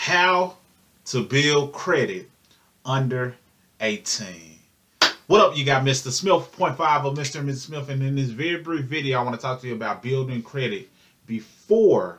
how to build credit under 18. What up, you got Mr. Smith, point 0.5 of Mr. and Mrs. Smith, and in this very brief video, I want to talk to you about building credit before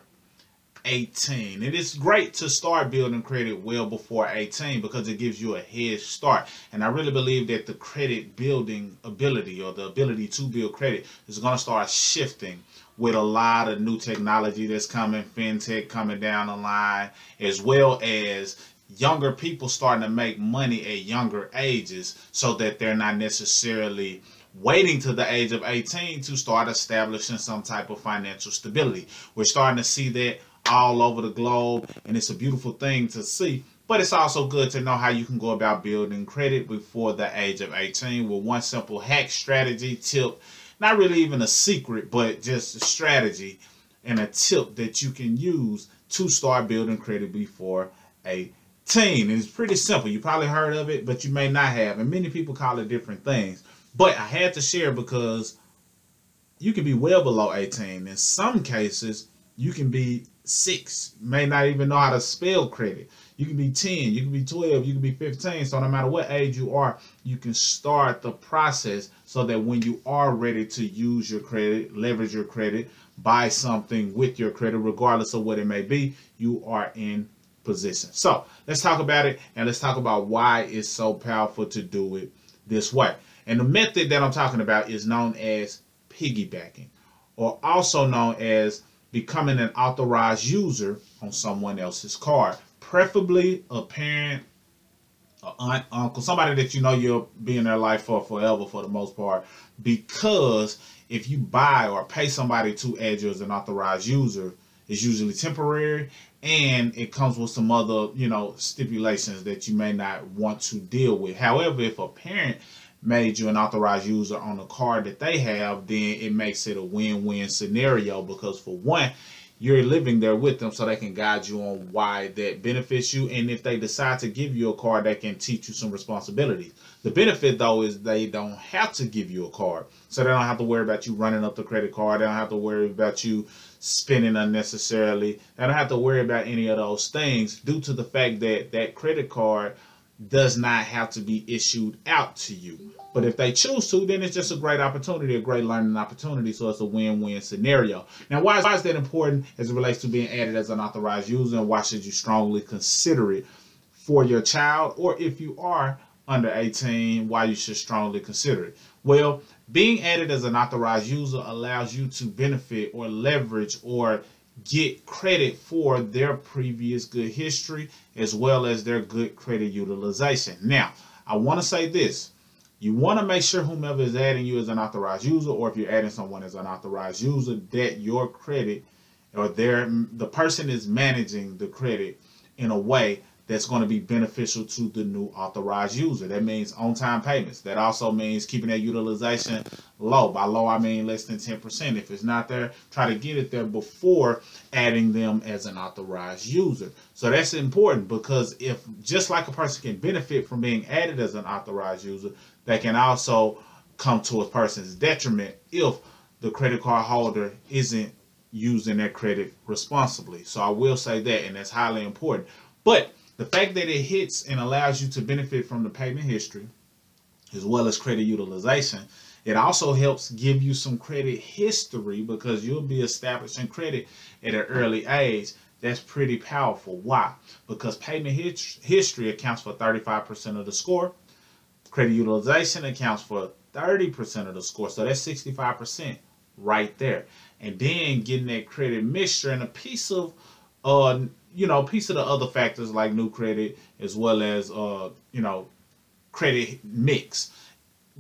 18. It is great to start building credit well before 18 because it gives you a head start. And I really believe that the credit building ability or the ability to build credit is going to start shifting with a lot of new technology that's coming, fintech coming down the line, as well as younger people starting to make money at younger ages so that they're not necessarily waiting to the age of 18 to start establishing some type of financial stability. We're starting to see that all over the globe and it's a beautiful thing to see. But it's also good to know how you can go about building credit before the age of 18 with one simple hack strategy tip. Not really even a secret, but just a strategy and a tip that you can use to start building credit before 18 team. And it's pretty simple. You probably heard of it, but you may not have. And many people call it different things. But I had to share because you can be well below 18. In some cases, you can be six, may not even know how to spell credit. You can be 10, you can be 12, you can be 15. So no matter what age you are, you can start the process so that when you are ready to use your credit, leverage your credit, buy something with your credit, regardless of what it may be, you are in position. So let's talk about it and let's talk about why it's so powerful to do it this way. And the method that I'm talking about is known as piggybacking or also known as becoming an authorized user on someone else's card, preferably a parent, an aunt, uncle, somebody that you know you'll be in their life for forever for the most part. Because if you buy or pay somebody to add you as an authorized user, it's usually temporary and it comes with some other, you know, stipulations that you may not want to deal with. However, if a parent made you an authorized user on the card that they have, then it makes it a win-win scenario because for one, you're living there with them so they can guide you on why that benefits you. And if they decide to give you a card, they can teach you some responsibilities. The benefit though is they don't have to give you a card. So they don't have to worry about you running up the credit card. They don't have to worry about you spending unnecessarily. They don't have to worry about any of those things due to the fact that that credit card does not have to be issued out to you. But if they choose to, then it's just a great opportunity, a great learning opportunity. So it's a win-win scenario. Now, why is, why is that important as it relates to being added as an authorized user? And why should you strongly consider it for your child? Or if you are under 18, why you should strongly consider it? Well, being added as an authorized user allows you to benefit or leverage or get credit for their previous good history as well as their good credit utilization. Now, I want to say this. You want to make sure whomever is adding you as an authorized user or if you're adding someone as an authorized user that your credit or their the person is managing the credit in a way that's going to be beneficial to the new authorized user. That means on-time payments. That also means keeping that utilization low. By low, I mean less than 10%. If it's not there, try to get it there before adding them as an authorized user. So that's important because if just like a person can benefit from being added as an authorized user, they can also come to a person's detriment if the credit card holder isn't using their credit responsibly. So I will say that, and that's highly important. But the fact that it hits and allows you to benefit from the payment history as well as credit utilization, it also helps give you some credit history because you'll be establishing credit at an early age. That's pretty powerful. Why? Because payment history accounts for 35% of the score. Credit utilization accounts for 30% of the score. So that's 65% right there. And then getting that credit mixture and a piece of uh, you know, piece of the other factors like new credit as well as, uh, you know, credit mix.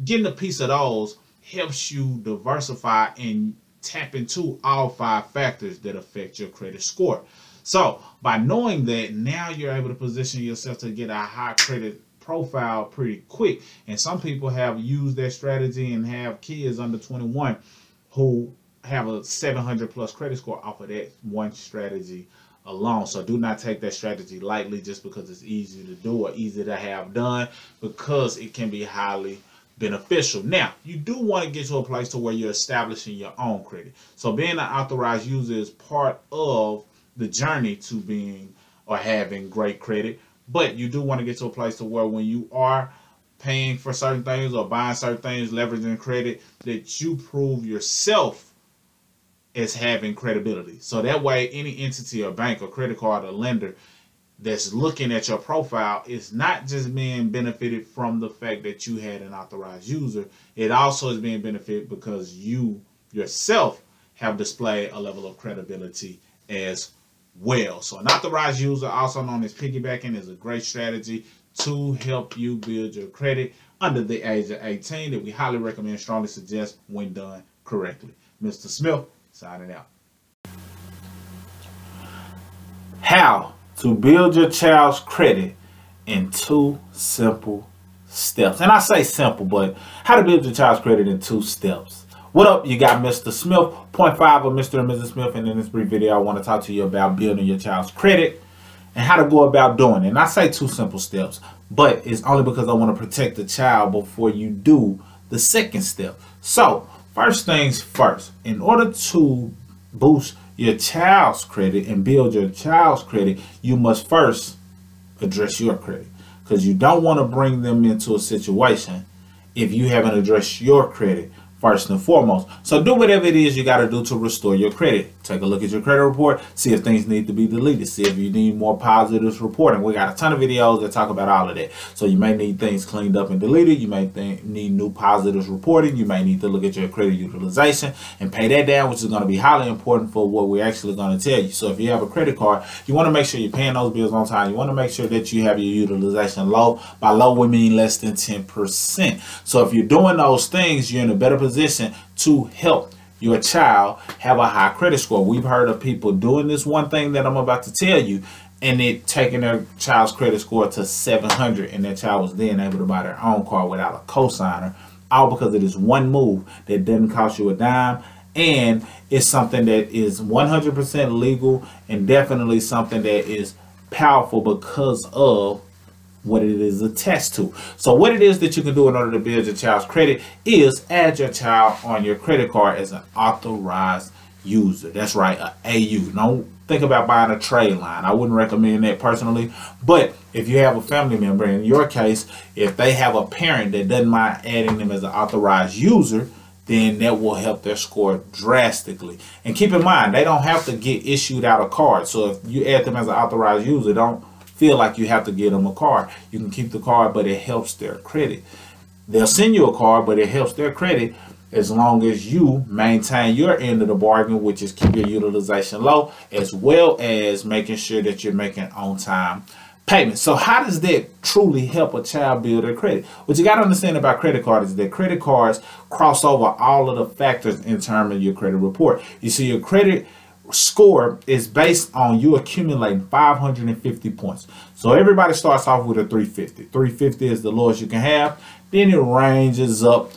Getting a piece of those helps you diversify and tap into all five factors that affect your credit score. So by knowing that, now you're able to position yourself to get a high credit profile pretty quick. And some people have used that strategy and have kids under 21 who have a 700 plus credit score off of that one strategy alone. So do not take that strategy lightly just because it's easy to do or easy to have done because it can be highly beneficial. Now, you do want to get to a place to where you're establishing your own credit. So being an authorized user is part of the journey to being or having great credit. But you do want to get to a place to where when you are paying for certain things or buying certain things, leveraging credit, that you prove yourself as having credibility. So that way, any entity or bank or credit card or lender that's looking at your profile is not just being benefited from the fact that you had an authorized user, it also is being benefited because you yourself have displayed a level of credibility as well. So an authorized user, also known as piggybacking, is a great strategy to help you build your credit under the age of 18 that we highly recommend, strongly suggest when done correctly. Mr. Smith, signing out. How to build your child's credit in two simple steps. And I say simple, but how to build your child's credit in two steps. What up? You got Mr. Smith, point five of Mr. and Mrs. Smith. And in this brief video, I want to talk to you about building your child's credit and how to go about doing it. And I say two simple steps, but it's only because I want to protect the child before you do the second step. So, first things first, in order to boost your child's credit and build your child's credit, you must first address your credit because you don't want to bring them into a situation if you haven't addressed your credit first and foremost. So do whatever it is you got to do to restore your credit. Take a look at your credit report, see if things need to be deleted, see if you need more positives reporting. We got a ton of videos that talk about all of that. So you may need things cleaned up and deleted. You may need new positives reporting. You may need to look at your credit utilization and pay that down, which is going to be highly important for what we're actually going to tell you. So if you have a credit card, you want to make sure you're paying those bills on time. You want to make sure that you have your utilization low. By low, we mean less than 10%. So if you're doing those things, you're in a better position to help your child have a high credit score. We've heard of people doing this one thing that I'm about to tell you and it taking their child's credit score to 700 and their child was then able to buy their own car without a cosigner all because of this one move that doesn't cost you a dime and it's something that is 100% legal and definitely something that is powerful because of what it is attached to. So what it is that you can do in order to build your child's credit is add your child on your credit card as an authorized user. That's right, a AU. Don't think about buying a trade line. I wouldn't recommend that personally. But if you have a family member, in your case, if they have a parent that doesn't mind adding them as an authorized user, then that will help their score drastically. And keep in mind, they don't have to get issued out a card. So if you add them as an authorized user, don't feel like you have to get them a card. You can keep the card, but it helps their credit. They'll send you a card, but it helps their credit as long as you maintain your end of the bargain, which is keep your utilization low, as well as making sure that you're making on-time payments. So how does that truly help a child build their credit? What you got to understand about credit cards is that credit cards cross over all of the factors in terms of your credit report. You see your credit score is based on you accumulating 550 points. So everybody starts off with a 350. 350 is the lowest you can have. Then it ranges up,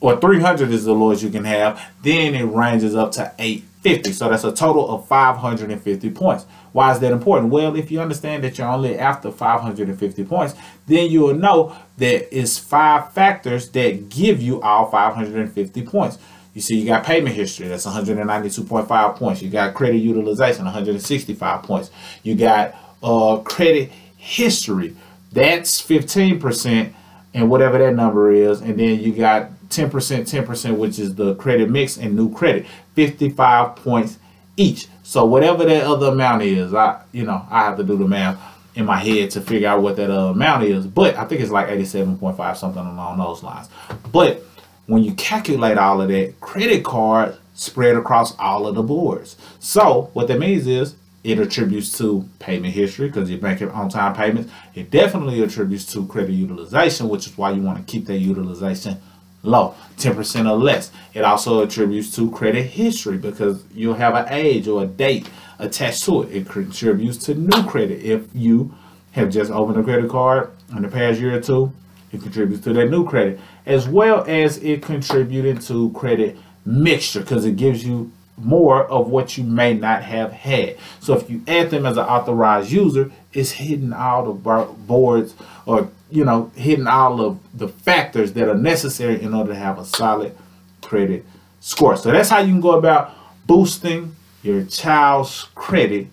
or 300 is the lowest you can have. Then it ranges up to 850. So that's a total of 550 points. Why is that important? Well, if you understand that you're only after 550 points, then you will know that it's five factors that give you all 550 points. You see, you got payment history, that's 192.5 points. You got credit utilization, 165 points. You got uh, credit history, that's 15%, and whatever that number is. And then you got 10%, 10%, which is the credit mix and new credit, 55 points each. So whatever that other amount is, I you know, I have to do the math in my head to figure out what that uh, amount is. But I think it's like 87.5, something along those lines. But when you calculate all of that, credit card spread across all of the boards. So what that means is it attributes to payment history because you're making on-time payments. It definitely attributes to credit utilization, which is why you want to keep that utilization low, 10% or less. It also attributes to credit history because you'll have an age or a date attached to it. It contributes to new credit. If you have just opened a credit card in the past year or two, it contributes to that new credit, as well as it contributing to credit mixture because it gives you more of what you may not have had. So if you add them as an authorized user, it's hitting all the boards or, you know, hitting all of the factors that are necessary in order to have a solid credit score. So that's how you can go about boosting your child's credit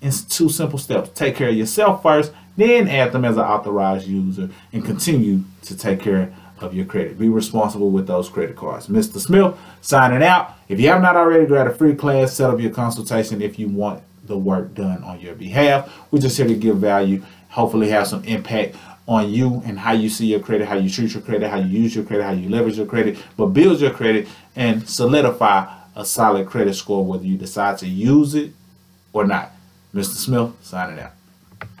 in two simple steps. Take care of yourself first, then add them as an authorized user and continue to take care of your credit. Be responsible with those credit cards. Mr. Smith signing out. If you have not already, grab a free class, set up your consultation if you want the work done on your behalf. We're just here to give value, hopefully have some impact on you and how you see your credit, how you treat your credit, how you use your credit, how you leverage your credit, but build your credit and solidify a solid credit score whether you decide to use it or not. Mr. Smith signing out.